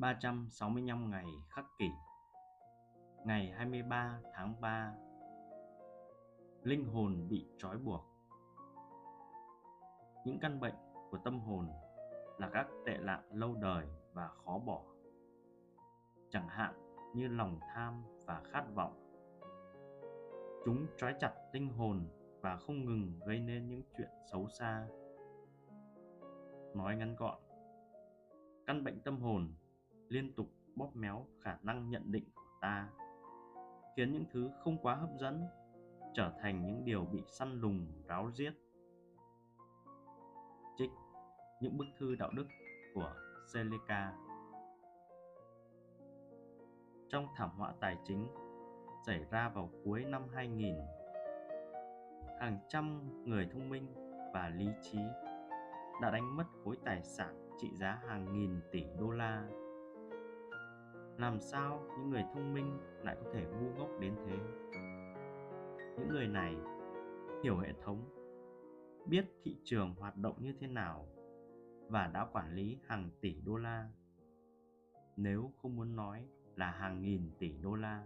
365 ngày khắc kỷ, Ngày 23 tháng 3 Linh hồn bị trói buộc. Những căn bệnh của tâm hồn là các tệ nạn lâu đời và khó bỏ. Chẳng hạn như lòng tham và khát vọng. Chúng trói chặt linh hồn và không ngừng gây nên những chuyện xấu xa. Nói ngắn gọn, Căn bệnh tâm hồn liên tục bóp méo khả năng nhận định của ta, khiến những thứ không quá hấp dẫn trở thành những điều bị săn lùng, ráo riết. Trích những bức thư đạo đức của Seneca trong thảm họa tài chính xảy ra vào cuối năm 2000 hàng trăm người thông minh và lý trí đã đánh mất khối tài sản trị giá hàng nghìn tỷ đô la làm sao những người thông minh lại có thể ngu ngốc đến thế? Những người này hiểu hệ thống, biết thị trường hoạt động như thế nào và đã quản lý hàng tỷ đô la. Nếu không muốn nói là hàng nghìn tỷ đô la.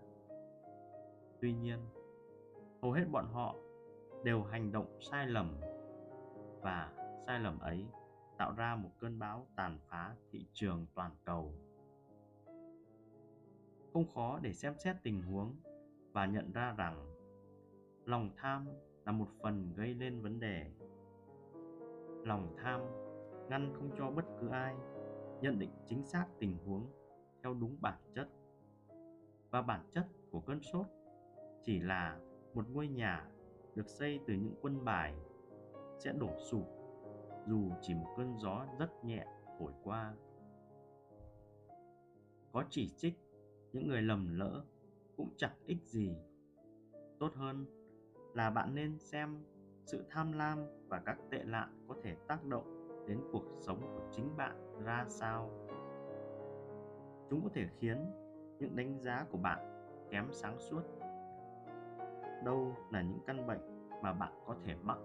Tuy nhiên, hầu hết bọn họ đều hành động sai lầm và sai lầm ấy tạo ra một cơn bão tàn phá thị trường toàn cầu không khó để xem xét tình huống và nhận ra rằng lòng tham là một phần gây nên vấn đề. Lòng tham ngăn không cho bất cứ ai nhận định chính xác tình huống theo đúng bản chất. Và bản chất của cơn sốt chỉ là một ngôi nhà được xây từ những quân bài sẽ đổ sụp dù chỉ một cơn gió rất nhẹ thổi qua. Có chỉ trích những người lầm lỡ cũng chẳng ích gì. Tốt hơn là bạn nên xem sự tham lam và các tệ nạn có thể tác động đến cuộc sống của chính bạn ra sao. Chúng có thể khiến những đánh giá của bạn kém sáng suốt. Đâu là những căn bệnh mà bạn có thể mắc?